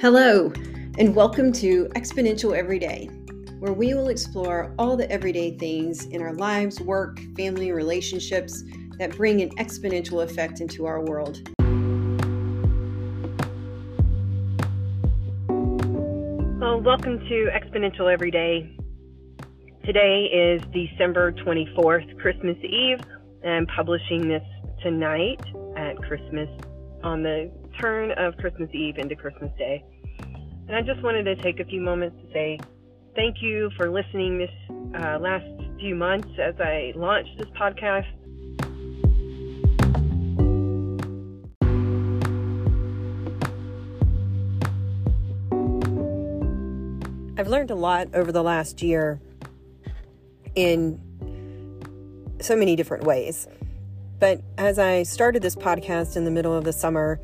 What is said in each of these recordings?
Hello, and welcome to Exponential Everyday, where we will explore all the everyday things in our lives, work, family, relationships that bring an exponential effect into our world. Well, welcome to Exponential Everyday. Today is December 24th, Christmas Eve. And I'm publishing this tonight at Christmas on the turn of Christmas Eve into Christmas Day. And I just wanted to take a few moments to say thank you for listening this uh, last few months as I launched this podcast. I've learned a lot over the last year in so many different ways. But as I started this podcast in the middle of the summer,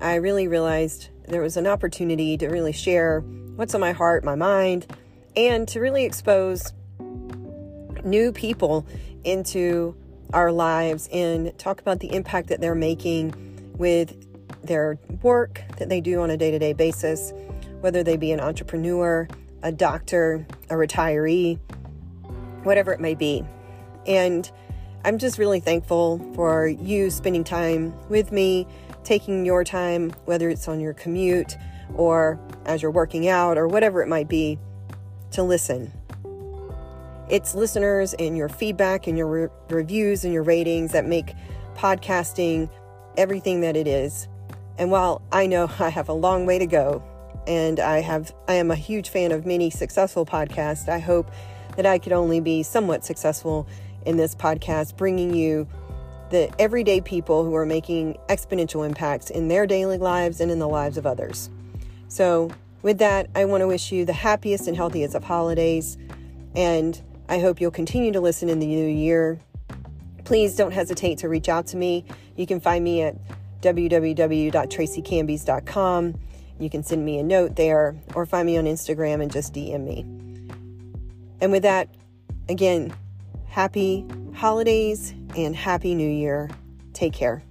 I really realized there was an opportunity to really share what's on my heart, my mind, and to really expose new people into our lives and talk about the impact that they're making with their work that they do on a day to day basis, whether they be an entrepreneur, a doctor, a retiree, whatever it may be. And I'm just really thankful for you spending time with me, taking your time, whether it's on your commute or as you're working out or whatever it might be, to listen. It's listeners and your feedback and your re- reviews and your ratings that make podcasting everything that it is. And while I know I have a long way to go, and I have I am a huge fan of many successful podcasts, I hope that I could only be somewhat successful in this podcast, bringing you the everyday people who are making exponential impacts in their daily lives and in the lives of others. So, with that, I want to wish you the happiest and healthiest of holidays, and I hope you'll continue to listen in the new year. Please don't hesitate to reach out to me. You can find me at www.tracycambies.com. You can send me a note there or find me on Instagram and just DM me. And with that, again, happy holidays and happy new year. Take care.